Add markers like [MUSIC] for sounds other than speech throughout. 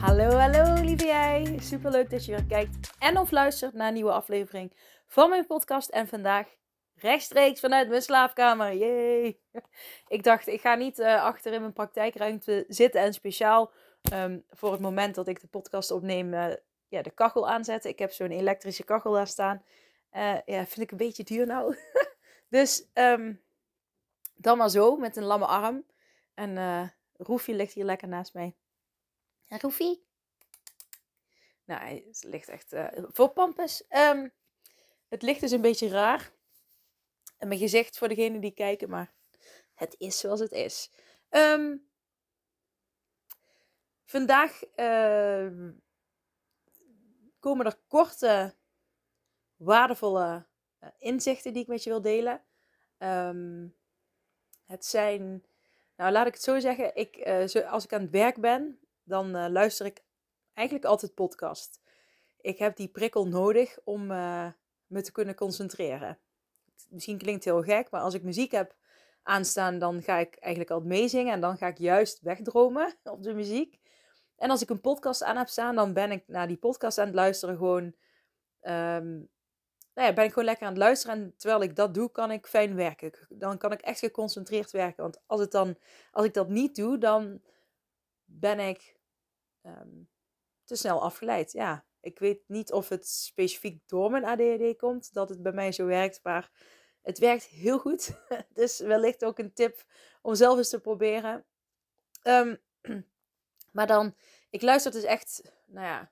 Hallo, hallo lieve jij. Super leuk dat je weer kijkt en of luistert naar een nieuwe aflevering van mijn podcast. En vandaag rechtstreeks vanuit mijn slaapkamer. Yay! [LAUGHS] Ik dacht, ik ga niet uh, achter in mijn praktijkruimte zitten en speciaal um, voor het moment dat ik de podcast opneem, uh, ja, de kachel aanzetten. Ik heb zo'n elektrische kachel daar staan. Uh, ja, vind ik een beetje duur nou. [LAUGHS] dus um, dan maar zo, met een lamme arm. En Roefie ligt hier lekker naast mij. Roefie? Nou, hij ligt echt uh, voor Pampus. Um, het licht is een beetje raar. En mijn gezicht voor degenen die kijken, maar het is zoals het is. Um, vandaag uh, komen er korte, waardevolle uh, inzichten die ik met je wil delen. Het zijn nou, laat ik het zo zeggen. Ik, uh, als ik aan het werk ben, dan uh, luister ik eigenlijk altijd podcast. Ik heb die prikkel nodig om uh, me te kunnen concentreren. Misschien klinkt het heel gek, maar als ik muziek heb aanstaan, dan ga ik eigenlijk altijd meezingen. En dan ga ik juist wegdromen [LAUGHS] op de muziek. En als ik een podcast aan heb staan, dan ben ik naar die podcast aan het luisteren gewoon... Um, nou ja, ben ik gewoon lekker aan het luisteren. En terwijl ik dat doe, kan ik fijn werken. Dan kan ik echt geconcentreerd werken. Want als, het dan, als ik dat niet doe, dan ben ik um, te snel afgeleid. Ja, ik weet niet of het specifiek door mijn ADHD komt, dat het bij mij zo werkt. Maar het werkt heel goed. [LAUGHS] dus wellicht ook een tip om zelf eens te proberen. Um, [CLEARS THROAT] maar dan, ik luister dus echt, nou ja,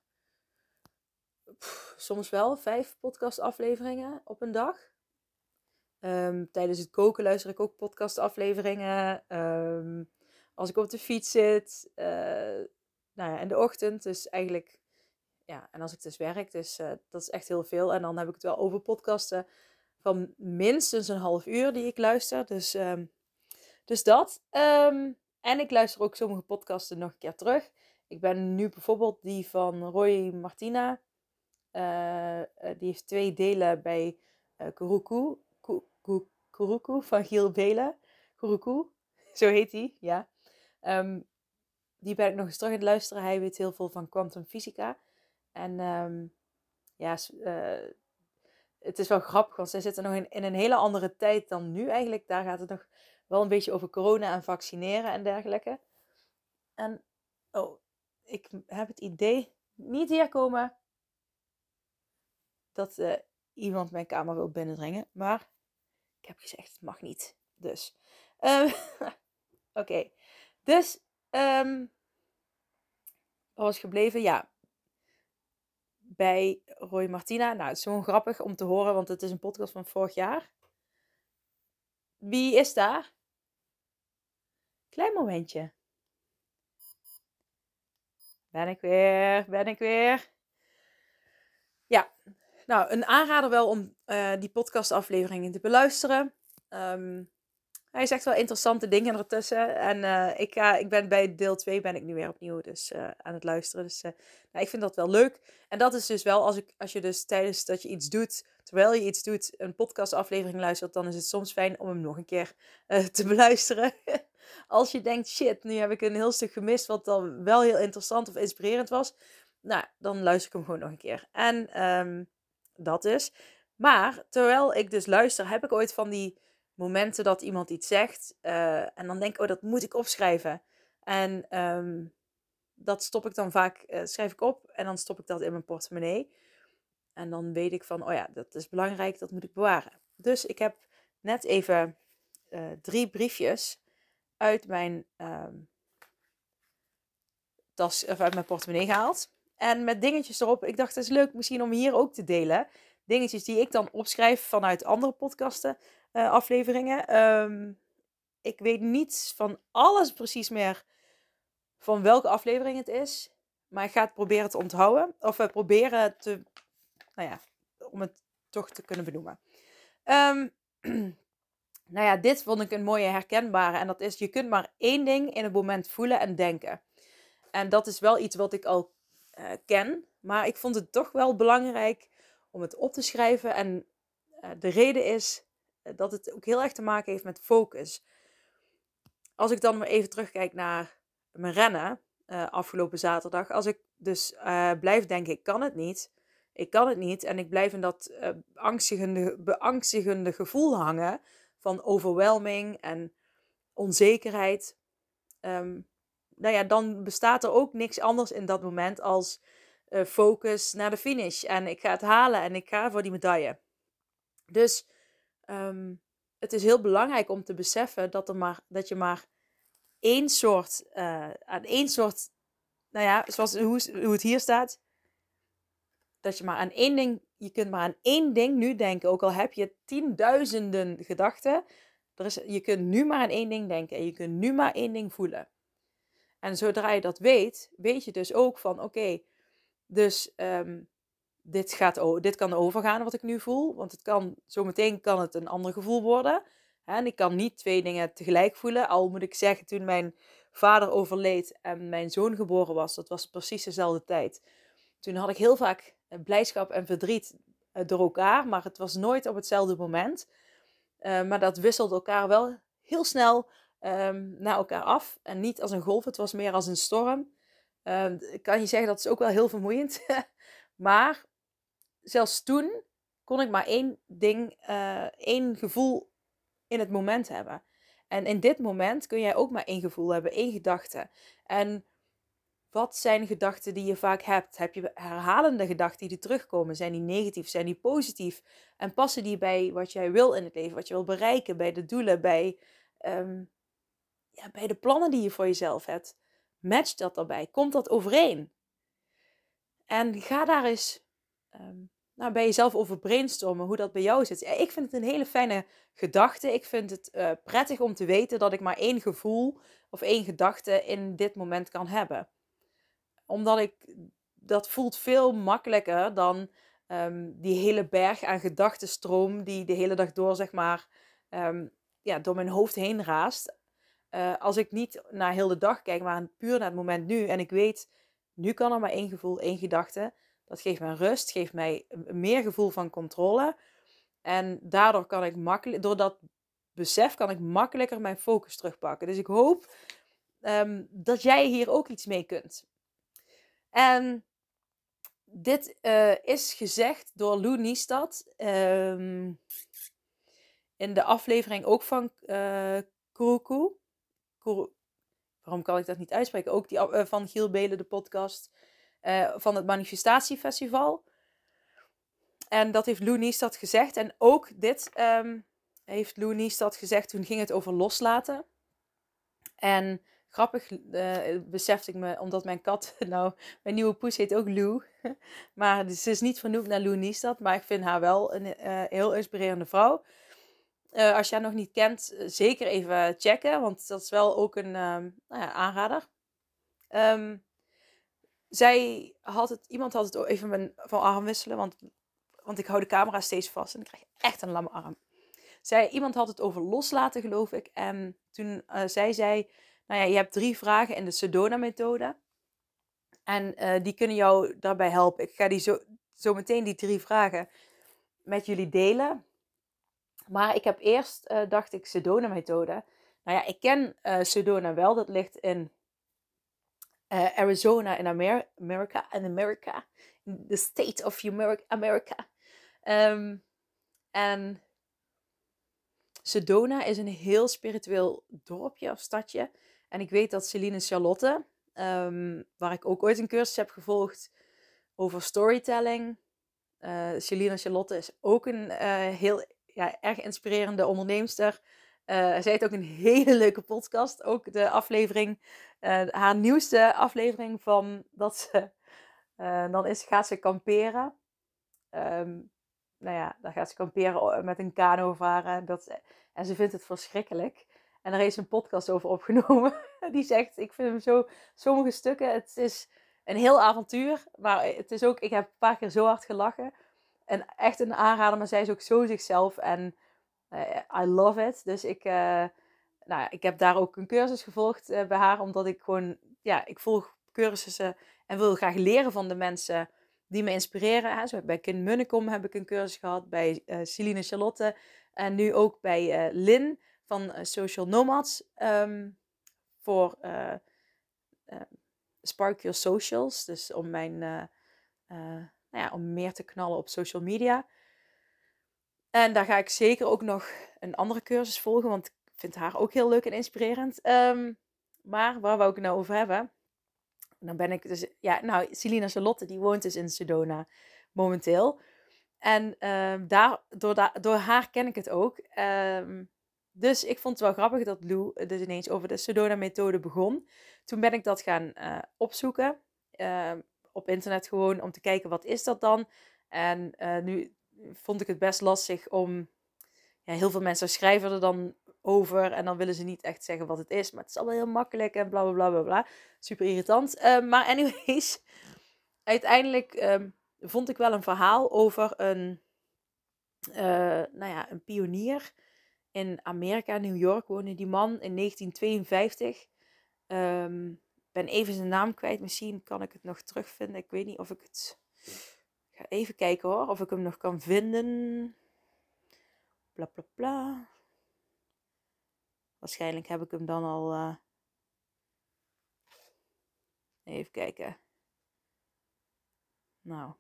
soms wel vijf podcastafleveringen op een dag. Um, tijdens het koken luister ik ook podcastafleveringen. Um, als ik op de fiets zit. Uh, nou ja, in de ochtend. Dus eigenlijk. Ja, en als ik dus werk. Dus uh, dat is echt heel veel. En dan heb ik het wel over podcasten van minstens een half uur die ik luister. Dus, um, dus dat. en ik luister ook sommige podcasten nog een keer terug. Ik ben nu bijvoorbeeld die van Roy Martina. Uh, die heeft twee delen bij uh, Kuruku van Giel Belen. Kuruku, [LAUGHS] zo heet hij, ja. Um, die ben ik nog eens terug aan het luisteren. Hij weet heel veel van kwantumfysica. En um, ja, uh, het is wel grappig, want zij zitten nog in, een hele andere tijd dan nu eigenlijk. Daar gaat het nog wel een beetje over corona en vaccineren en dergelijke. En, oh, ik heb het idee, niet hier komen, dat uh, iemand mijn kamer wil binnendringen. Maar ik heb gezegd, het mag niet. Dus. Um, [LAUGHS] Oké. Dus. Um, was gebleven? Ja. Bij Roy Martina. Nou, het is gewoon grappig om te horen, want het is een podcast van vorig jaar. Wie is daar? Klein momentje. Ben ik weer, ben ik weer. Ja, nou, een aanrader wel om uh, die podcastafleveringen te beluisteren. Um, hij zegt wel interessante dingen ertussen. En uh, ik, ik ben bij deel 2 ben ik nu weer opnieuw dus, uh, aan het luisteren. Dus nou, ik vind dat wel leuk. En dat is dus wel als, ik, als je dus tijdens dat je iets doet, terwijl je iets doet, een podcastaflevering luistert, dan is het soms fijn om hem nog een keer te beluisteren. [LAUGHS] als je denkt, shit, nu heb ik een heel stuk gemist wat dan wel heel interessant of inspirerend was. Nou, dan luister ik hem gewoon nog een keer. En um, dat dus. Maar terwijl ik dus luister, heb ik ooit van die momenten dat iemand iets zegt. Uh, en dan denk ik, oh, dat moet ik opschrijven. En um, dat stop ik dan vaak, uh, schrijf ik op en dan stop ik dat in mijn portemonnee. En dan weet ik van, oh ja, dat is belangrijk, dat moet ik bewaren. Dus ik heb net even uh, drie briefjes uit mijn um, tas, of uit mijn portemonnee gehaald. En met dingetjes erop. Ik dacht, het is leuk misschien om hier ook te delen. Dingetjes die ik dan opschrijf vanuit andere podcasten, uh, afleveringen. Um, ik weet niets van alles precies meer van welke aflevering het is. Maar ik ga het proberen te onthouden. Of we proberen te, nou ja, om het toch te kunnen benoemen. Um, [CLEARS THROAT] nou ja, dit vond ik een mooie herkenbare. En dat is, je kunt maar één ding in het moment voelen en denken. En dat is wel iets wat ik al uh, ken. Maar ik vond het toch wel belangrijk om het op te schrijven. En de reden is dat het ook heel erg te maken heeft met focus. Als ik dan maar even terugkijk naar mijn rennen uh, afgelopen zaterdag. Als ik dus blijf denken, ik kan het niet ik kan het niet. En ik blijf in dat uh, beangstigende, beangstigende gevoel hangen van overwhelming en onzekerheid. Um, nou ja, dan bestaat er ook niks anders in dat moment als uh, focus naar de finish. En ik ga het halen en ik ga voor die medaille. Dus um, het is heel belangrijk om te beseffen dat, er maar, dat je maar één soort, uh, aan één soort, nou ja, zoals hoe, hoe het hier staat, dat je maar aan één ding, je kunt maar aan één ding nu denken. Ook al heb je tienduizenden gedachten, er is, je kunt nu maar aan één ding denken en je kunt nu maar één ding voelen. En zodra je dat weet, weet je dus ook van oké, dus um, dit, gaat, dit kan overgaan wat ik nu voel. Want het kan, zometeen kan het een ander gevoel worden. En ik kan niet twee dingen tegelijk voelen. Al moet ik zeggen, toen mijn vader overleed en mijn zoon geboren was, dat was precies dezelfde tijd. Toen had ik heel vaak eh, blijdschap en verdriet eh, door elkaar, maar het was nooit op hetzelfde moment. Uh, maar dat wisselde elkaar wel heel snel um, naar elkaar af. En niet als een golf, het was meer als een storm. Uh, ik kan je zeggen, dat is ook wel heel vermoeiend. [LAUGHS] maar zelfs toen kon ik maar één ding, uh, één gevoel in het moment hebben. En in dit moment kun jij ook maar één gevoel hebben, één gedachte. En wat zijn gedachten die je vaak hebt? Heb je herhalende gedachten die terugkomen? Zijn die negatief? Zijn die positief? En passen die bij wat jij wil in het leven, wat je wil bereiken, bij de doelen, bij, um, ja, bij de plannen die je voor jezelf hebt? Match dat daarbij? Komt dat overeen? En ga daar eens um, nou, bij jezelf over brainstormen hoe dat bij jou zit. ik vind het een hele fijne gedachte. Ik vind het uh, prettig om te weten dat ik maar één gevoel of één gedachte in dit moment kan hebben omdat ik, dat voelt veel makkelijker dan um, die hele berg aan gedachtenstroom die de hele dag door, zeg maar, um, ja, door mijn hoofd heen raast. Uh, als ik niet naar heel de dag kijk, maar puur naar het moment nu. En ik weet, nu kan er maar één gevoel, één gedachte. Dat geeft mij rust, geeft mij meer gevoel van controle. En daardoor kan ik makkelijk, door dat besef kan ik makkelijker mijn focus terugpakken. Dus ik hoop um, dat jij hier ook iets mee kunt. En dit uh, is gezegd door Lou Niestad um, in de aflevering ook van uh, Waarom kan ik dat niet uitspreken? Ook die, uh, van Giel Belen, de podcast van het Manifestatiefestival. En dat heeft Lou Niestad gezegd. En ook dit um, heeft Lou Niestad gezegd. Toen ging het over loslaten. En grappig uh, besefte ik me, omdat mijn kat, [LAUGHS] nou, mijn nieuwe poes heet ook Lou. [LAUGHS] maar ze is niet vernoemd naar Lou Niestad, maar ik vind haar wel een uh, heel inspirerende vrouw. Als je haar nog niet kent, zeker even checken, want dat is wel ook een um, nou ja, aanrader. Um, zij had het, iemand had het even mijn, van arm wisselen, want, want ik hou de camera steeds vast en dan krijg je echt een lamme arm. Zij, iemand had het over loslaten, geloof ik. En toen zei zij, nou ja, je hebt drie vragen in de Sedona-methode. En uh, die kunnen jou daarbij helpen. Ik ga die zo, zo meteen die drie vragen met jullie delen. Maar ik heb eerst, uh, dacht ik, Sedona-methode. Nou ja, ik ken uh, Sedona wel. Dat ligt in Arizona in Amer Amerika. In Amerika. The state of America. Um, en Sedona is een heel spiritueel dorpje of stadje. En ik weet dat Celine en Charlotte, ehm, waar ik ook ooit een cursus heb gevolgd over storytelling. Uh, Celine en Charlotte is ook een uh, heel ja, erg inspirerende onderneemster. Uh, zij heeft ook een hele leuke podcast. Ook de aflevering, haar nieuwste aflevering van dat ze, dan is, gaat ze kamperen. Um, nou ja, dan gaat ze kamperen met een kano varen. Dat, en ze vindt het verschrikkelijk. En er is een podcast over opgenomen. [LAUGHS] Die zegt, ik vind hem zo, sommige stukken, het is, een heel avontuur. Maar het is ook, ik heb een paar keer zo hard gelachen. En echt een aanrader, maar zij is ook zo zichzelf. En I love it. Dus ik, nou, ik heb daar ook een cursus gevolgd bij haar. Omdat ik gewoon, ja, ik volg cursussen en wil graag leren van de mensen die me inspireren. Hè. Zo, bij Kin Munnekom heb ik een cursus gehad, bij Celine Charlotte en nu ook bij Lin van Social Nomads um, voor Spark Your Socials. Dus om mijn, nou ja, om meer te knallen op social media. En daar ga ik zeker ook nog een andere cursus volgen, want ik vind haar ook heel leuk en inspirerend. Um, maar waar wou ik het nou over hebben? dan ben ik dus, ja, nou, Celina Charlotte, die woont dus in Sedona momenteel. En uh, daar, door, door haar ken ik het ook. Um, dus ik vond het wel grappig dat Lou dus ineens over de Sedona-methode begon. Toen ben ik dat gaan uh, opzoeken. Op internet gewoon om te kijken wat is dat dan. En uh, nu vond ik het best lastig om... Ja, heel veel mensen schrijven er dan over. En dan willen ze niet echt zeggen wat het is. Maar het is allemaal heel makkelijk en bla bla bla bla. Super irritant. Uh, maar anyways, [LAUGHS] uiteindelijk um, vond ik wel een verhaal over een, uh, nou ja, een pionier. In Amerika, New York, woonde die man in 1952. Um, ehm, ben even zijn naam kwijt. Misschien kan ik het nog terugvinden. Ik weet niet of ik het. Ik ga even kijken hoor. Of ik hem nog kan vinden. Bla bla bla. Waarschijnlijk heb ik hem dan al. Uh... Even kijken. Nou.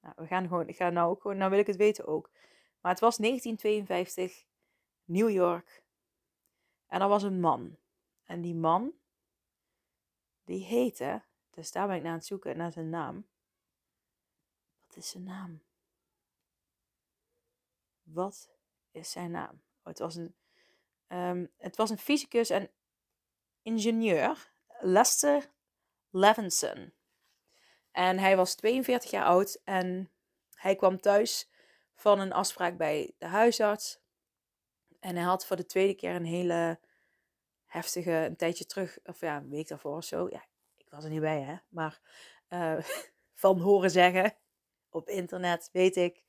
nou. we gaan gewoon. Ik ga nou ook gewoon. Nou wil ik het weten ook. Maar het was 1952, New York. En er was een man. En die man. Die heette. Dus daar ben ik naar het zoeken naar zijn naam. Wat is zijn naam? Wat is zijn naam? Oh, het, was een, um, het was een fysicus en ingenieur, Lester Levinson. En hij was 42 jaar oud en hij kwam thuis van een afspraak bij de huisarts. En hij had voor de tweede keer een hele heftige, een tijdje terug, of ja, een week daarvoor of zo. Ja, was er niet bij, hè. Maar uh, [LAUGHS] van horen zeggen, op internet weet ik,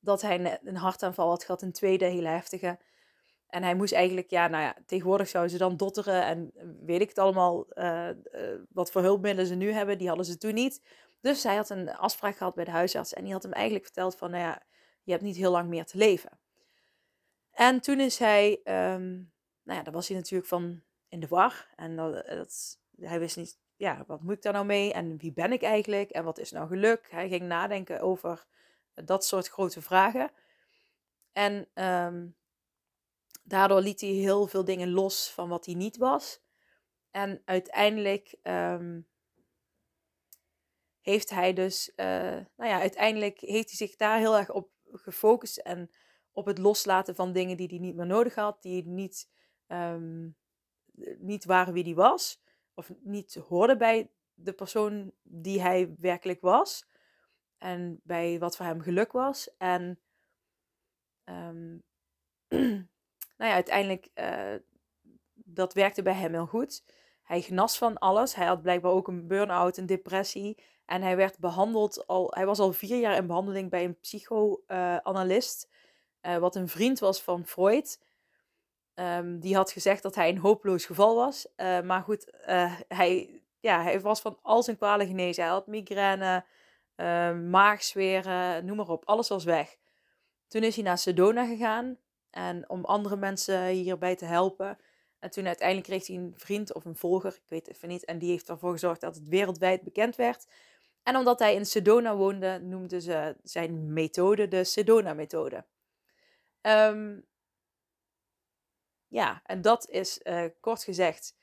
dat hij een hartaanval had gehad, een tweede hele heftige. En hij moest eigenlijk, ja, nou ja, tegenwoordig zouden ze dan dotteren en weet ik het allemaal, uh, uh, wat voor hulpmiddelen ze nu hebben, die hadden ze toen niet. Dus hij had een afspraak gehad bij de huisarts en die had hem eigenlijk verteld van, nou ja, je hebt niet heel lang meer te leven. En toen is hij, um, nou ja, daar was hij natuurlijk van in de war. En dat, hij wist niet, ja, wat moet ik daar nou mee en wie ben ik eigenlijk en wat is nou geluk? Hij ging nadenken over dat soort grote vragen. En um, daardoor liet hij heel veel dingen los van wat hij niet was. En uiteindelijk um, heeft hij dus, uh, nou ja, uiteindelijk heeft hij zich daar heel erg op gefocust en op het loslaten van dingen die hij niet meer nodig had, die niet, um, niet waren wie hij was, of niet hoorden bij de persoon die hij werkelijk was en bij wat voor hem geluk was. En um, [CLEARS THROAT] nou ja, uiteindelijk, uh, dat werkte bij hem heel goed. Hij genas van alles. Hij had blijkbaar ook een burn-out, een depressie. En hij werd behandeld al, hij was al vier jaar in behandeling bij een psychoanalist. Uh, wat een vriend was van Freud. Um, die had gezegd dat hij een hopeloos geval was. Uh, maar goed, hij, ja, hij was van al zijn kwalen genezen. Hij had migraine, maagzweren, noem maar op. Alles was weg. Toen is hij naar Sedona gegaan. En om andere mensen hierbij te helpen. En toen uiteindelijk kreeg hij een vriend of een volger, ik weet het even niet. En die heeft ervoor gezorgd dat het wereldwijd bekend werd. En omdat hij in Sedona woonde, noemden ze zijn methode de Sedona-methode. Ja, en dat is uh, kort gezegd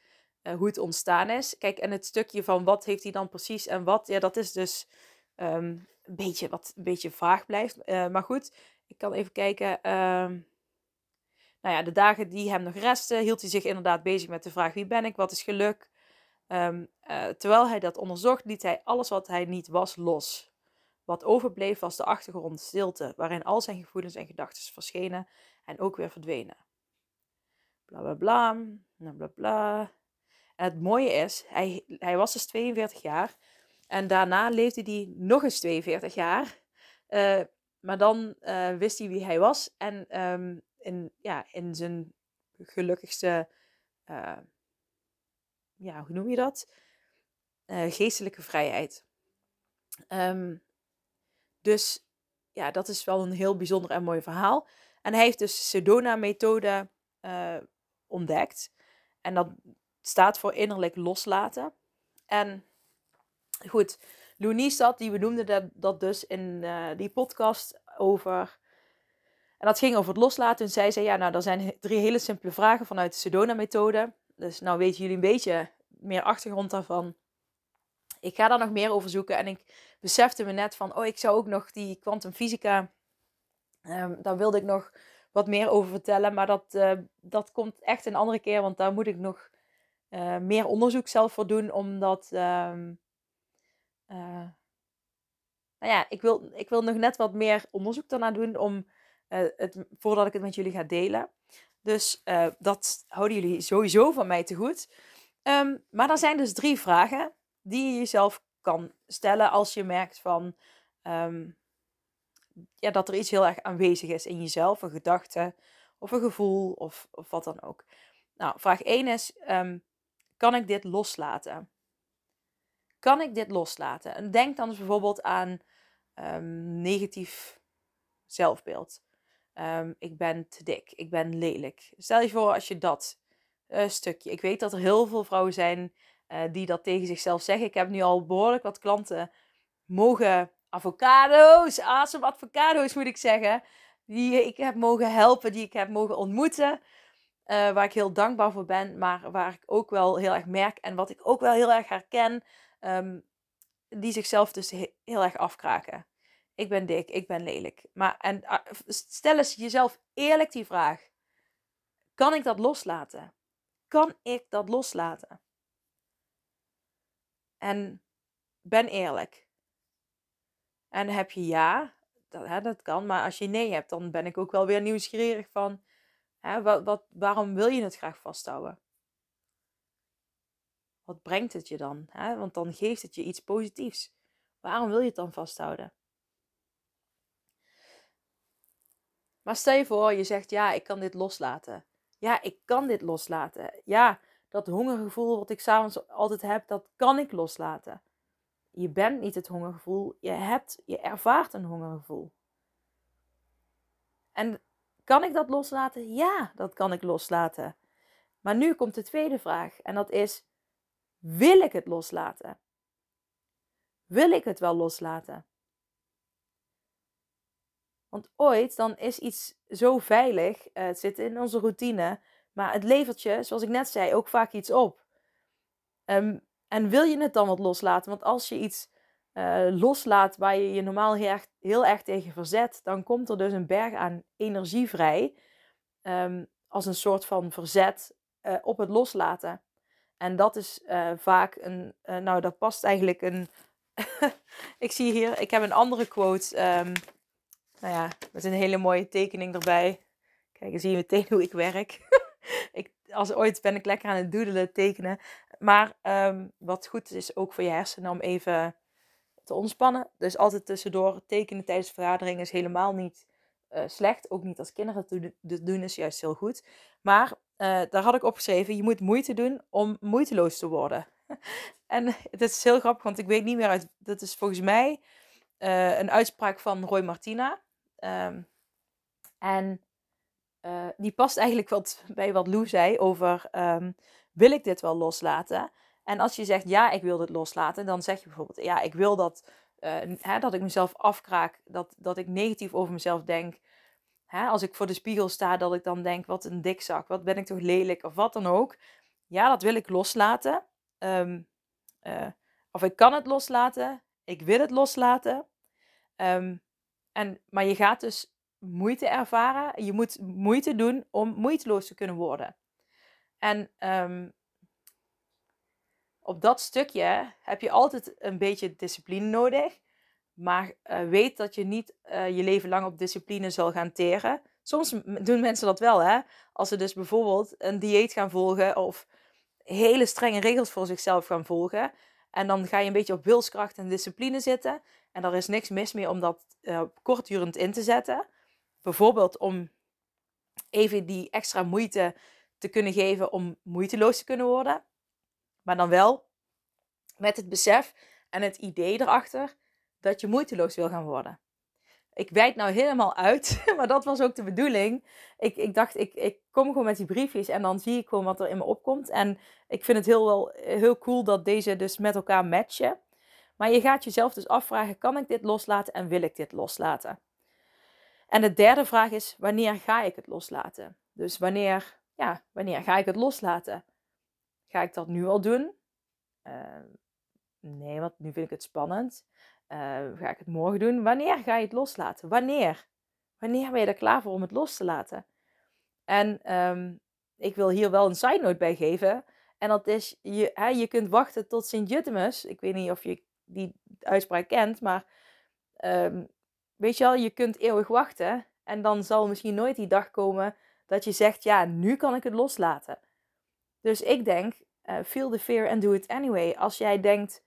uh, hoe het ontstaan is. Kijk, en het stukje van wat heeft hij dan precies en wat, ja, dat is dus um, een beetje wat een beetje vaag blijft. Uh, maar goed, ik kan even kijken. Um, nou ja, de dagen die hem nog resten, hield hij zich inderdaad bezig met de vraag: wie ben ik, wat is geluk? Uh, terwijl hij dat onderzocht, liet hij alles wat hij niet was los. Wat overbleef was de achtergrond stilte, waarin al zijn gevoelens en gedachten verschenen en ook weer verdwenen. Bla bla bla, bla bla bla. Het mooie is, hij, hij was dus 42 jaar. En daarna leefde hij nog eens 42 jaar. Uh, maar dan uh, wist hij wie hij was. En um, in, ja, in zijn gelukkigste, uh, ja, hoe noem je dat? geestelijke vrijheid. Um, dus ja, dat is wel een heel bijzonder en mooi verhaal. En hij heeft dus de Sedona-methode ontdekt. En dat staat voor innerlijk loslaten. En goed, Loenies dat, die benoemde dat, dat dus in uh, die podcast over... En dat ging over het loslaten. En zij zei, ja, nou, er zijn drie hele simpele vragen vanuit de Sedona-methode. Dus nou weten jullie een beetje meer achtergrond daarvan. Ik ga daar nog meer over zoeken. En ik besefte me net van, oh, ik zou ook nog die kwantumfysica... Um, daar wilde ik nog wat meer over vertellen. Maar dat, uh, dat komt echt een andere keer, want daar moet ik nog uh, meer onderzoek zelf voor doen. Omdat, um, uh, nou ja, ik wil, ik wil nog net wat meer onderzoek daarna doen om, het, voordat ik het met jullie ga delen. Dus dat houden jullie sowieso van mij te goed. Um, maar er zijn dus drie vragen die je jezelf kan stellen als je merkt van um, ja, dat er iets heel erg aanwezig is in jezelf, een gedachte of een gevoel of, of wat dan ook. Nou, vraag 1 is: um, kan ik dit loslaten? Kan ik dit loslaten? En denk dan dus bijvoorbeeld aan um, negatief zelfbeeld. Um, ik ben te dik, ik ben lelijk. Stel je voor als je dat uh, stukje. Ik weet dat er heel veel vrouwen zijn uh, die dat tegen zichzelf zeggen. Ik heb nu al behoorlijk wat klanten mogen avocado's, awesome avocado's moet ik zeggen, die ik heb mogen helpen, die ik heb mogen ontmoeten. Uh, waar ik heel dankbaar voor ben, maar waar ik ook wel heel erg merk en wat ik ook wel heel erg herken, um, die zichzelf dus heel erg afkraken. Ik ben dik, ik ben lelijk. Maar en, uh, stel eens jezelf eerlijk die vraag: kan ik dat loslaten? Kan ik dat loslaten? En ben eerlijk. En heb je ja, dat, hè, dat kan. Maar als je nee hebt, dan ben ik ook wel weer nieuwsgierig van... Hè, wat, wat, waarom wil je het graag vasthouden? Wat brengt het je dan? Hè? Want dan geeft het je iets positiefs. Waarom wil je het dan vasthouden? Maar stel je voor, je zegt ja, ik kan dit loslaten. Ja, ik kan dit loslaten. Ja, dat hongergevoel wat ik s'avonds altijd heb, dat kan ik loslaten. Je bent niet het hongergevoel, je, hebt, je ervaart een hongergevoel. En kan ik dat loslaten? Ja, dat kan ik loslaten. Maar nu komt de tweede vraag en dat is: wil ik het loslaten? Wil ik het wel loslaten? Want ooit dan is iets zo veilig, eh, het zit in onze routine, maar het levert je, zoals ik net zei, ook vaak iets op. Um, en wil je het dan wat loslaten? Want als je iets uh, loslaat waar je je normaal heel erg, tegen verzet, dan komt er dus een berg aan energie vrij. Um, als een soort van verzet uh, op het loslaten. En dat is uh, vaak een. nou, dat past eigenlijk een. [LAUGHS] ik zie hier, ik heb een andere quote. Um, nou ja, met een hele mooie tekening erbij. Kijk, dan zie je meteen hoe ik werk. [LAUGHS] als ooit ben ik lekker aan het doodelen, tekenen. Maar um, wat goed is ook voor je hersenen om even te ontspannen. Dus altijd tussendoor tekenen tijdens vergaderingen is helemaal niet uh, slecht. Ook niet als kinderen het doen, is juist heel goed. Maar uh, daar had ik opgeschreven, je moet moeite doen om moeiteloos te worden. [LAUGHS] en het is heel grappig, want ik weet niet meer uit... Dat is volgens mij uh, een uitspraak van Roy Martina. Um, en die past eigenlijk wat [LAUGHS] bij wat Lou zei over... Um, wil ik dit wel loslaten? En als je zegt ja, ik wil dit loslaten, dan zeg je bijvoorbeeld ja, ik wil dat, uh, hè, dat ik mezelf afkraak, dat, dat ik negatief over mezelf denk. Hè, als ik voor de spiegel sta, dat ik dan denk, wat een dikzak, wat ben ik toch lelijk of wat dan ook. Ja, dat wil ik loslaten. Um, uh, of ik kan het loslaten, ik wil het loslaten. Um, en, maar je gaat dus moeite ervaren. Je moet moeite doen om moeiteloos te kunnen worden. En um, op dat stukje heb je altijd een beetje discipline nodig. Maar uh, weet dat je niet uh, je leven lang op discipline zal gaan teren. Soms doen mensen dat wel, hè. Als ze dus bijvoorbeeld een dieet gaan volgen of hele strenge regels voor zichzelf gaan volgen. En dan ga je een beetje op wilskracht en discipline zitten. En er is niks mis mee om dat uh, kortdurend in te zetten. Bijvoorbeeld om even die extra moeite te kunnen geven om moeiteloos te kunnen worden. Maar dan wel met het besef en het idee erachter dat je moeiteloos wil gaan worden. Ik wijd nou helemaal uit, [LAUGHS] maar dat was ook de bedoeling. Ik, ik dacht, ik, ik kom gewoon met die briefjes en dan zie ik gewoon wat er in me opkomt. En ik vind het heel, wel, heel cool dat deze dus met elkaar matchen. Maar je gaat jezelf dus afvragen, kan ik dit loslaten en wil ik dit loslaten? En de derde vraag is, wanneer ga ik het loslaten? Dus wanneer, ja, wanneer ga ik het loslaten? Ga ik dat nu al doen? Uh, nee, want nu vind ik het spannend. Uh, ga ik het morgen doen? Wanneer ga je het loslaten? Wanneer? Wanneer ben je er klaar voor om het los te laten? En um, ik wil hier wel een side note bij geven. En dat is, je, hè, je kunt wachten tot Sint-Jutemus. Ik weet niet of je die uitspraak kent, maar weet je wel, je kunt eeuwig wachten. En dan zal misschien nooit die dag komen dat je zegt, ja, nu kan ik het loslaten. Dus ik denk, uh, feel the fear and do it anyway. Als jij denkt,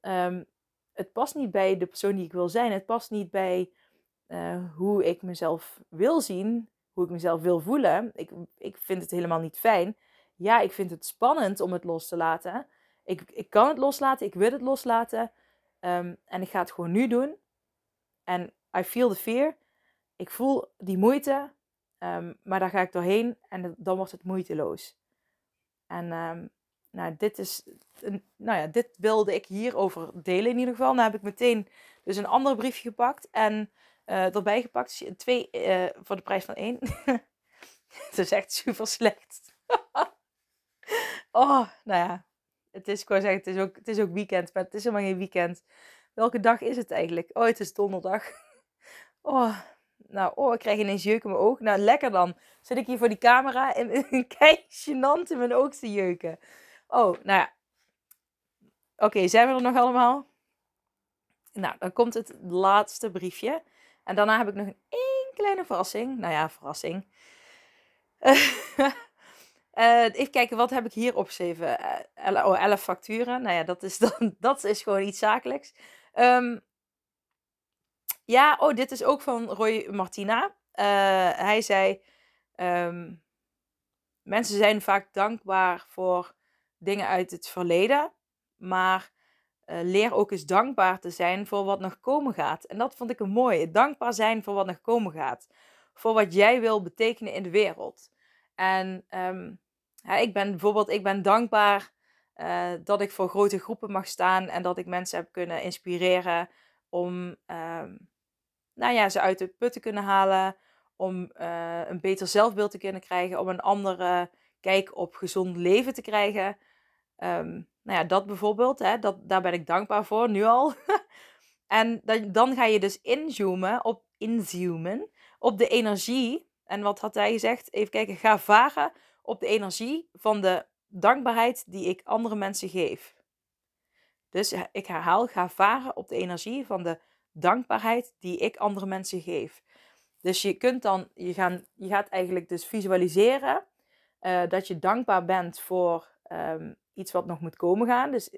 um, het past niet bij de persoon die ik wil zijn. Het past niet bij uh, hoe ik mezelf wil zien, hoe ik mezelf wil voelen. Ik, ik vind het helemaal niet fijn. Ja, ik vind het spannend om het los te laten. Ik, ik kan het loslaten, ik wil het loslaten. Um, en ik ga het gewoon nu doen. En I feel the fear. Ik voel die moeite, um, maar daar ga ik doorheen en dan wordt het moeiteloos. En um, nou, dit, is, nou ja, dit wilde ik hierover delen in ieder geval. Nou heb ik meteen dus een ander briefje gepakt en uh, erbij gepakt. Dus twee uh, voor de prijs van één. [LAUGHS] het is echt super slecht. [LAUGHS] oh, nou ja. Het is, ik zeggen, het is, ook, het is ook weekend, maar het is helemaal geen weekend. Welke dag is het eigenlijk? Oh, het is donderdag. [LAUGHS] Oh, nou, oh, ik krijg ineens jeuk in mijn oog. Nou, lekker dan. Zit ik hier voor die camera en, [LAUGHS] kijk, gênant in mijn oog te jeuken. Oh, nou ja. Oké, zijn we er nog allemaal? Nou, dan komt het laatste briefje. En daarna heb ik nog een kleine verrassing. Nou ja, verrassing. Uh, [LAUGHS] even kijken, wat heb ik hier opgeschreven? Uh, oh, 11 facturen. Nou ja, dat is, dan, dat is gewoon iets zakelijks. Um, ja, oh, dit is ook van Roy Martina. Uh, hij zei: um, Mensen zijn vaak dankbaar voor dingen uit het verleden. Maar uh, leer ook eens dankbaar te zijn voor wat nog komen gaat. En dat vond ik een mooie. Dankbaar zijn voor wat nog komen gaat. Voor wat jij wil betekenen in de wereld. En um, ja, ik ben bijvoorbeeld ik ben dankbaar uh, dat ik voor grote groepen mag staan. En dat ik mensen heb kunnen inspireren om um, nou ja, ze uit de put te kunnen halen. Om uh, een beter zelfbeeld te kunnen krijgen. Om een andere kijk op gezond leven te krijgen. Um, nou ja, dat bijvoorbeeld, hè, dat, daar ben ik dankbaar voor, nu al. [LAUGHS] en dan, dan ga je dus inzoomen op, inzoomen op de energie. En wat had hij gezegd? Even kijken, ga varen op de energie van de dankbaarheid die ik andere mensen geef. Dus ik herhaal, ga varen op de energie van de dankbaarheid die ik andere mensen geef. Dus je kunt dan, je, gaan, je gaat eigenlijk dus visualiseren uh, dat je dankbaar bent voor um, iets wat nog moet komen gaan. Dus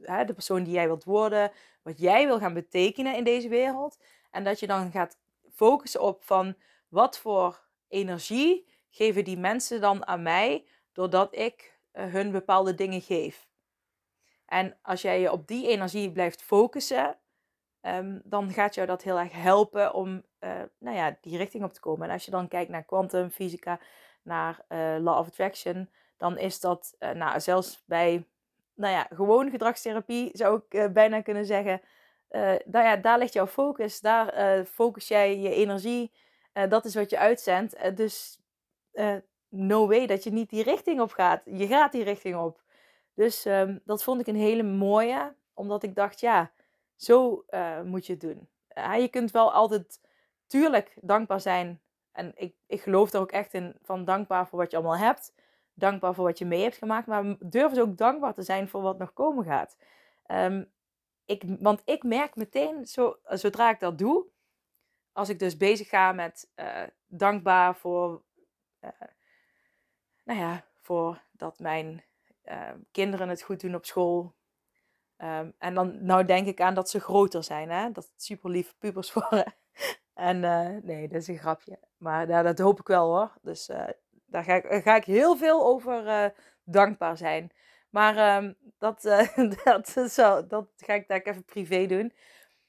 de persoon die jij wilt worden, wat jij wil gaan betekenen in deze wereld. En dat je dan gaat focussen op van wat voor energie geven die mensen dan aan mij doordat ik eh, hun bepaalde dingen geef. En als jij je op die energie blijft focussen, um, dan gaat jou dat heel erg helpen om uh, nou ja, die richting op te komen. En als je dan kijkt naar kwantumfysica, naar uh, law of attraction, dan is dat, nou, zelfs bij, nou ja, gewoon gedragstherapie zou ik bijna kunnen zeggen. Nou ja, daar ligt jouw focus, daar focus jij je energie, dat is wat je uitzendt. dus no way dat je niet die richting op gaat. Je gaat die richting op. Dus um, dat vond ik een hele mooie, omdat ik dacht, ja, zo moet je het doen. je kunt wel altijd, tuurlijk, dankbaar zijn. En ik, ik geloof er ook echt in, van dankbaar voor wat je allemaal hebt dankbaar voor wat je mee hebt gemaakt, maar durf dus ook dankbaar te zijn voor wat nog komen gaat. Um, ik, want ik merk meteen, zo, zodra ik dat doe, als ik dus bezig ga met uh, dankbaar voor, uh, nou ja, voor dat mijn kinderen het goed doen op school. Ehm, en dan nou denk ik aan dat ze groter zijn, hè? dat het super lieve pubers [LAUGHS] worden. en nee, dat is een grapje. Maar ja, dat hoop ik wel hoor. Dus daar ga ik, ga ik heel veel over dankbaar zijn. Maar ehm, dat, [LAUGHS] dat, zo, dat ga ik daar even privé doen.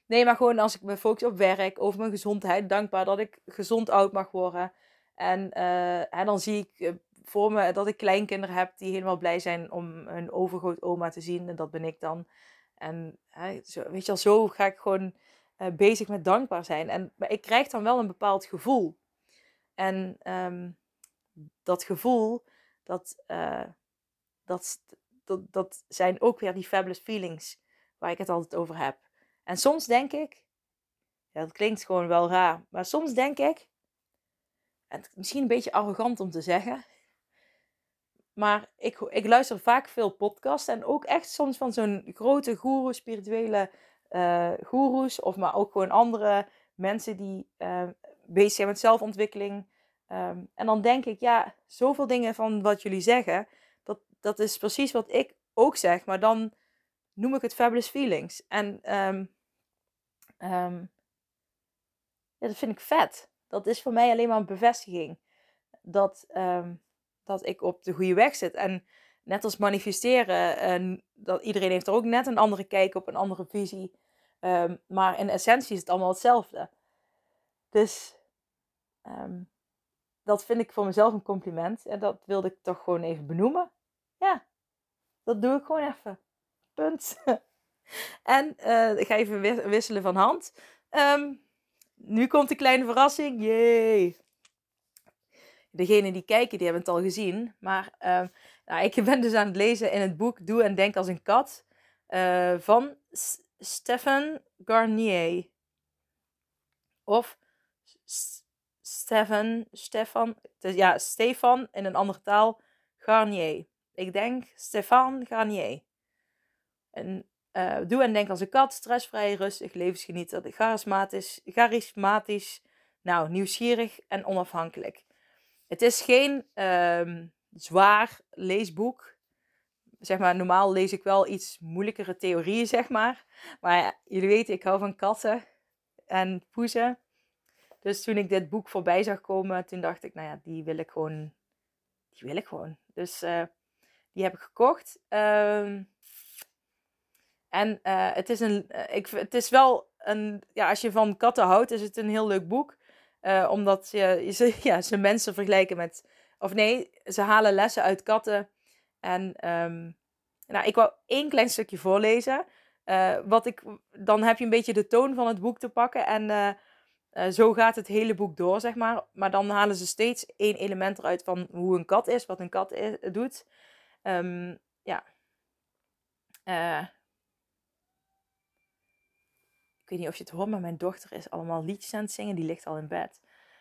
Nee, maar gewoon als ik me focus op werk, over mijn gezondheid, dankbaar dat ik gezond oud mag worden. En, en eh, dan zie ik eh, voor me dat ik kleinkinderen heb die helemaal blij zijn om hun overgrootoma te zien. En dat ben ik dan. En zo, weet je al, zo ga ik gewoon uh, bezig met dankbaar zijn. En maar ik krijg dan wel een bepaald gevoel. En um, dat gevoel, dat, uh, dat, dat, dat zijn ook weer die fabulous feelings waar ik het altijd over heb. En soms denk ik, ja, dat klinkt gewoon wel raar, maar soms denk ik, en misschien een beetje arrogant om te zeggen, maar ik, ik luister vaak veel podcasts en ook echt soms van zo'n grote goeroe, spirituele uh, goeroes, of maar ook gewoon andere mensen die uh, bezig zijn met zelfontwikkeling. Um, en dan denk ik, ja, zoveel dingen van wat jullie zeggen, dat, dat is precies wat ik ook zeg, maar dan noem ik het fabulous feelings. En ja, dat vind ik vet. Dat is voor mij alleen maar een bevestiging dat, dat ik op de goede weg zit. En net als manifesteren, en dat iedereen heeft er ook net een andere kijk op, een andere visie. Um, maar in essentie is het allemaal hetzelfde. Dus um, dat vind ik voor mezelf een compliment. En dat wilde ik toch gewoon even benoemen. Ja, dat doe ik gewoon even. Punt. [LAUGHS] en uh, ik ga even wisselen van hand. Um, nu komt de kleine verrassing. Jee. Degenen die kijken, die hebben het al gezien. Maar uh, nou, ik ben dus aan het lezen in het boek Doe en Denk als een kat. Uh, van S Stefan Garnier. Of Stefan, Stefan, ja, Stefan in een andere taal, Garnier. Ik denk Stefan Garnier. En uh, doe en denk als een kat, stressvrij, rustig, levensgenieter, charismatisch, charismatisch, nou, nieuwsgierig en onafhankelijk. Het is geen uh, zwaar leesboek. Zeg maar, normaal lees ik wel iets moeilijkere theorieën, zeg maar. Maar jullie weten, ik hou van katten en poezen. Dus toen ik dit boek voorbij zag komen, toen dacht ik, nou ja, die wil ik gewoon. Die wil ik gewoon. Dus uh, die heb ik gekocht. Uh, en uh, het, is een, uh, ik, het is wel een, ja, als je van katten houdt, is het een heel leuk boek. Uh, omdat ze, [LAUGHS] ja, ze mensen vergelijken met, of nee, ze halen lessen uit katten. En um, nou, ik wou één klein stukje voorlezen. wat ik, dan heb je een beetje de toon van het boek te pakken. En zo gaat het hele boek door, zeg maar. Maar dan halen ze steeds één element eruit van hoe een kat is, wat een kat doet. Um, ja. Ik weet niet of je het hoort, maar mijn dochter is allemaal liedjes aan het zingen. Die ligt al in bed.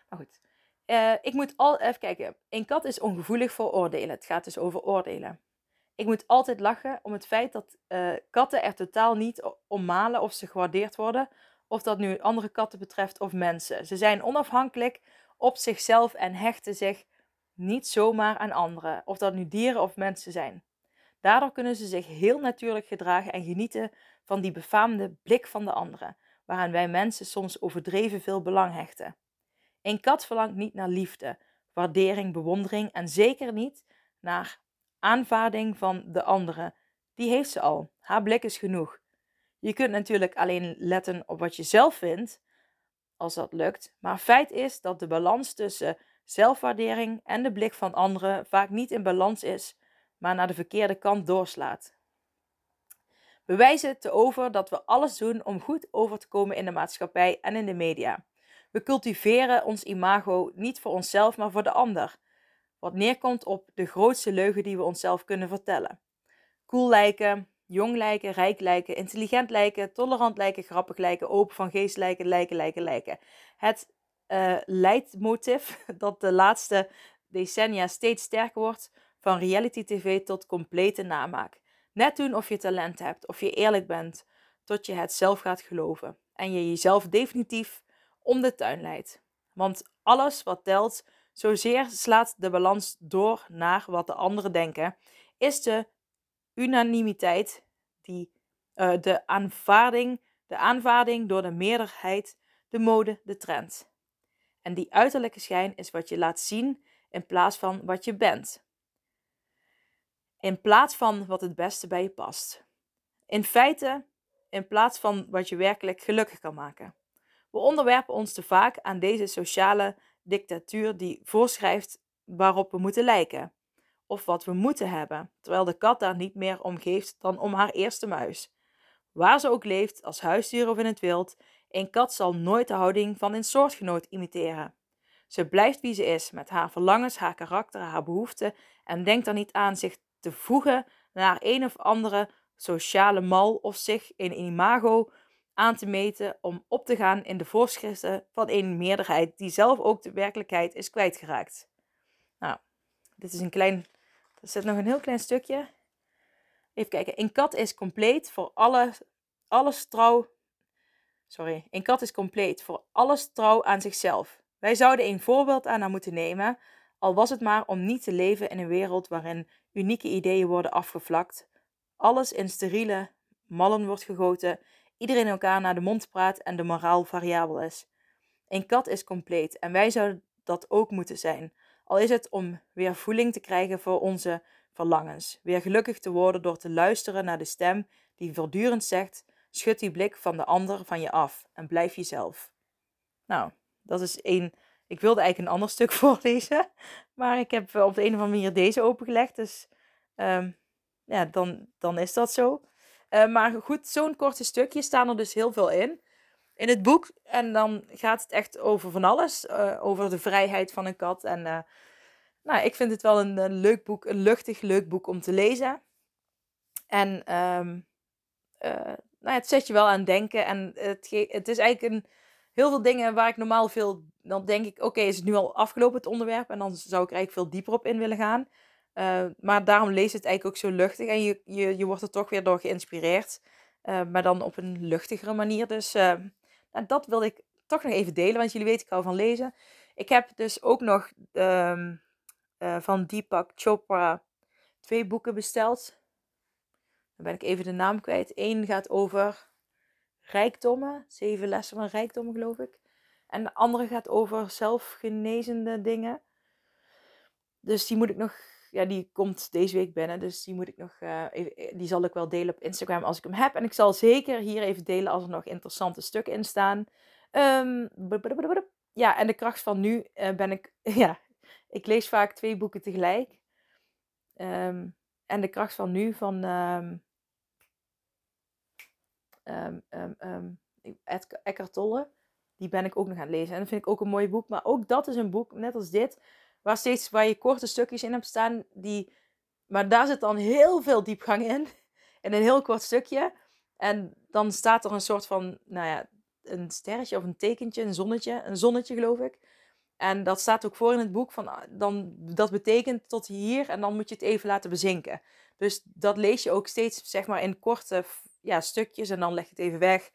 Maar goed. Uh, ik moet al even kijken. Een kat is ongevoelig voor oordelen. Het gaat dus over oordelen. Ik moet altijd lachen om het feit dat uh, katten er totaal niet om malen of ze gewaardeerd worden. Of dat nu andere katten betreft of mensen. Ze zijn onafhankelijk op zichzelf en hechten zich niet zomaar aan anderen. Of dat nu dieren of mensen zijn. Daardoor kunnen ze zich heel natuurlijk gedragen en genieten van die befaamde blik van de anderen, waaraan wij mensen soms overdreven veel belang hechten. Een kat verlangt niet naar liefde, waardering, bewondering en zeker niet naar aanvaarding van de anderen. Die heeft ze al. Haar blik is genoeg. Je kunt natuurlijk alleen letten op wat je zelf vindt, als dat lukt, maar feit is dat de balans tussen zelfwaardering en de blik van anderen vaak niet in balans is, maar naar de verkeerde kant doorslaat. We wijzen te over dat we alles doen om goed over te komen in de maatschappij en in de media. We cultiveren ons imago niet voor onszelf, maar voor de ander. Wat neerkomt op de grootste leugen die we onszelf kunnen vertellen. Cool lijken, jong lijken, rijk lijken, intelligent lijken, tolerant lijken, grappig lijken, open van geest lijken, lijken, lijken, lijken. Het uh, leidmotief [LAUGHS] dat de laatste decennia steeds sterker wordt, van reality tv tot complete namaak. Net doen of je talent hebt, of je eerlijk bent, tot je het zelf gaat geloven en je jezelf definitief om de tuin leidt. Want alles wat telt, zozeer slaat de balans door naar wat de anderen denken, is de unanimiteit, die, uh, de, aanvaarding, de aanvaarding door de meerderheid, de mode, de trend. En die uiterlijke schijn is wat je laat zien in plaats van wat je bent. In plaats van wat het beste bij je past. In feite, in plaats van wat je werkelijk gelukkig kan maken. We onderwerpen ons te vaak aan deze sociale dictatuur die voorschrijft waarop we moeten lijken of wat we moeten hebben, terwijl de kat daar niet meer om geeft dan om haar eerste muis. Waar ze ook leeft, als huisdier of in het wild, een kat zal nooit de houding van een soortgenoot imiteren. Ze blijft wie ze is, met haar verlangens, haar karakter, haar behoeften en denkt er niet aan zich te voegen naar een of andere sociale mal of zich in een imago aan te meten om op te gaan in de voorschriften van een meerderheid die zelf ook de werkelijkheid is kwijtgeraakt. Nou, dit is een klein er zit nog een heel klein stukje. Even kijken. Een kat is compleet voor alle, alles trouw. Sorry. Een kat is compleet voor alles trouw aan zichzelf. Wij zouden een voorbeeld aan haar moeten nemen, al was het maar om niet te leven in een wereld waarin unieke ideeën worden afgevlakt, alles in steriele mallen wordt gegoten, iedereen elkaar naar de mond praat en de moraal variabel is. Een kat is compleet en wij zouden dat ook moeten zijn, al is het om weer voeling te krijgen voor onze verlangens. Weer gelukkig te worden door te luisteren naar de stem die voortdurend zegt: schud die blik van de ander van je af en blijf jezelf. Nou, dat is één. Ik wilde eigenlijk een ander stuk [LAUGHS] voorlezen, maar ik heb op de een of andere manier deze opengelegd. Dus um, ja, dan, dan is dat zo. Uh, maar goed, zo'n korte stukje staan er dus heel veel in in het boek. En dan gaat het echt over van alles. Uh, over de vrijheid van een kat. En nou, ik vind het wel een, leuk boek. Een luchtig, leuk boek om te lezen. En uh, nou, het zet je wel aan denken. En het, het is eigenlijk een, heel veel dingen waar ik normaal veel... Dan denk ik, oké, is het nu al afgelopen het onderwerp? En dan zou ik eigenlijk veel dieper op in willen gaan. maar daarom lees het eigenlijk ook zo luchtig. En je, je, je wordt er toch weer door geïnspireerd. maar dan op een luchtigere manier. Dus en dat wilde ik toch nog even delen, want jullie weten, ik hou van lezen. Ik heb dus ook nog uh, van Deepak Chopra twee boeken besteld. Dan ben ik even de naam kwijt. Eén gaat over rijkdommen, zeven lessen van rijkdommen geloof ik. En de andere gaat over zelfgenezende dingen. Dus die moet ik nog, ja, die komt deze week binnen. Dus die moet ik nog, uh, even, die zal ik wel delen op Instagram als ik hem heb. En ik zal zeker hier even delen als er nog interessante stukken in staan. Um, ja, en de kracht van nu uh, ben ik, [LAUGHS] ja, ik lees vaak twee boeken tegelijk. Um, en de kracht van nu van um, um, Tolle, die ben ik ook nog aan het lezen. En dat vind ik ook een mooi boek. Maar ook dat is een boek, net als dit, waar steeds waar je korte stukjes in hebt staan. Die, maar daar zit dan heel veel diepgang in. [LAUGHS] In een heel kort stukje. En dan staat er een soort van, nou ja, een sterretje of een tekentje, een zonnetje. Een zonnetje geloof ik. En dat staat ook voor in het boek. Van, ah, dan, dat betekent tot hier en dan moet je het even laten bezinken. Dus dat lees je ook steeds zeg maar, in korte ja, stukjes en dan leg je het even weg.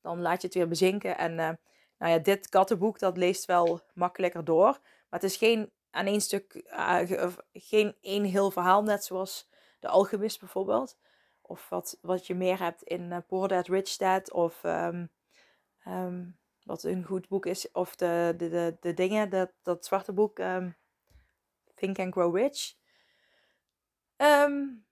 Dan laat je het weer bezinken. En uh, nou ja, dit kattenboek dat leest wel makkelijker door. Maar het is geen aan één stuk, uh, geen één heel verhaal, net zoals de Alchemist bijvoorbeeld. Of wat, wat je meer hebt in uh, Poor Dad, Rich Dad. Of um, um, wat een goed boek is. Of de, de, de, dingen, dat, dat zwarte boek um, Think and Grow Rich. Um,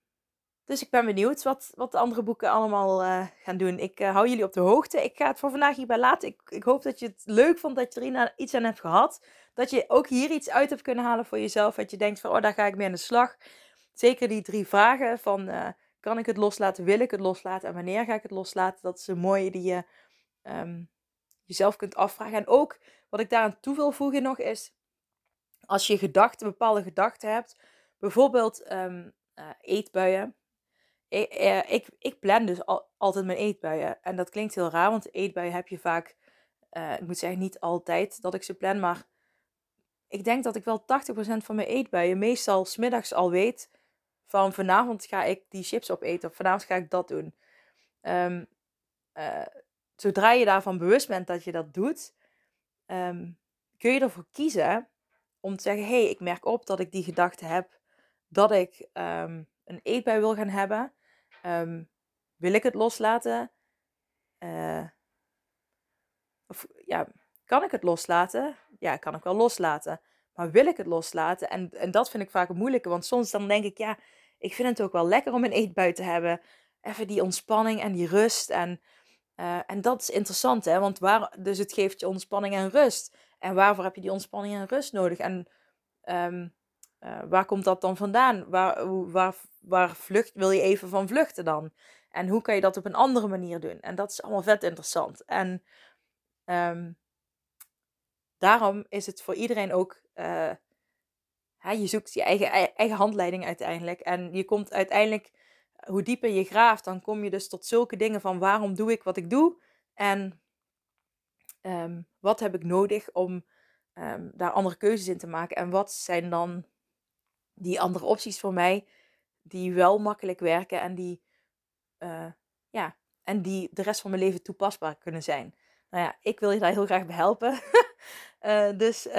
dus ik ben benieuwd wat, wat de andere boeken allemaal uh, gaan doen. Ik uh, hou jullie op de hoogte. Ik ga het voor vandaag hierbij laten. Ik, ik hoop dat je het leuk vond, dat je er iets aan hebt gehad. Dat je ook hier iets uit hebt kunnen halen voor jezelf. Dat je denkt van, oh, daar ga ik mee aan de slag. Zeker die drie vragen van, uh, kan ik het loslaten? Wil ik het loslaten? En wanneer ga ik het loslaten? Dat is een mooie die je um, jezelf kunt afvragen. En ook, wat ik daaraan toe wil voegen nog is, als je gedachten, bepaalde gedachten hebt. Bijvoorbeeld um, eetbuien ik, eh, ik, ik plan dus altijd mijn eetbuien. En dat klinkt heel raar, want eetbuien heb je vaak, uh, ik moet zeggen niet altijd dat ik ze plan, maar ik denk dat ik wel 80% van mijn eetbuien meestal smiddags al weet van vanavond ga ik die chips opeten of vanavond ga ik dat doen. Um, uh, zodra je daarvan bewust bent dat je dat doet, um, kun je ervoor kiezen om te zeggen: hé, hey, ik merk op dat ik die gedachte heb dat ik um, een eetbui wil gaan hebben, ehm, wil ik het loslaten? Uh, of ja, kan ik het loslaten? Ja, kan ik wel loslaten. Maar wil ik het loslaten? En, en dat vind ik vaak het moeilijke. Want soms dan denk ik, ja, ik vind het ook wel lekker om een eetbui te hebben. Even die ontspanning en die rust. En, uh, en dat is interessant, hè? Want waar, dus het geeft je ontspanning en rust. En waarvoor heb je die ontspanning en rust nodig? En um, uh, waar komt dat dan vandaan? Waar, waar, waar vlucht, wil je even van vluchten dan? En hoe kan je dat op een andere manier doen? En dat is allemaal vet interessant. En um, daarom is het voor iedereen ook. Hè, je zoekt je eigen, eigen handleiding uiteindelijk. En je komt uiteindelijk, hoe dieper je graaft, dan kom je dus tot zulke dingen van waarom doe ik wat ik doe? En um, wat heb ik nodig om um, daar andere keuzes in te maken? En wat zijn dan die andere opties voor mij die wel makkelijk werken en die, uh, ja, en die de rest van mijn leven toepasbaar kunnen zijn? Nou ja, ik wil je daar heel graag bij helpen. uh, [LAUGHS] dus, uh,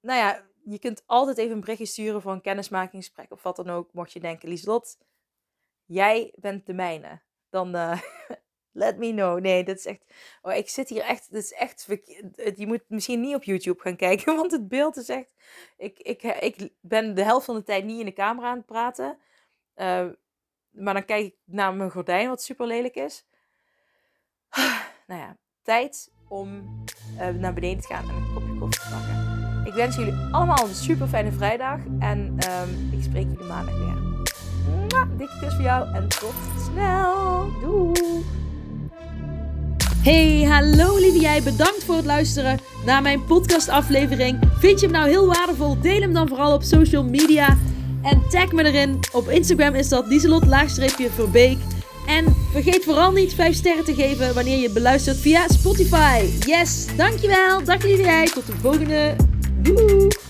nou ja, je kunt altijd even een berichtje sturen voor een kennismakingsgesprek of wat dan ook. Mocht je denken, Lieslot, jij bent de mijne. Dan [LAUGHS] let me know. Nee, dat is echt. Oh, ik zit hier echt. Dat is echt. Je moet misschien niet op YouTube gaan [LAUGHS] kijken, want het beeld is echt. Ik, ik, ik ben de helft van de tijd niet in de camera aan het praten. Uh, maar dan kijk ik naar mijn gordijn, wat super lelijk is. [SIGHS] nou ja, tijd om uh, naar beneden te gaan en een kopje koffie te pakken. Ik wens jullie allemaal een super fijne vrijdag en um, ik spreek jullie maandag weer. Dikke kus voor jou en tot snel. Doei! Hey, hallo lieve jij. Bedankt voor het luisteren naar mijn podcastaflevering. Vind je hem nou heel waardevol? Deel hem dan vooral op social media. En tag me erin. Op Instagram is dat Lieselot-Verbeek. En vergeet vooral niet 5 sterren te geven wanneer je beluistert via Spotify. Yes, dankjewel. Dag lieve jij. Tot de volgende. Doei.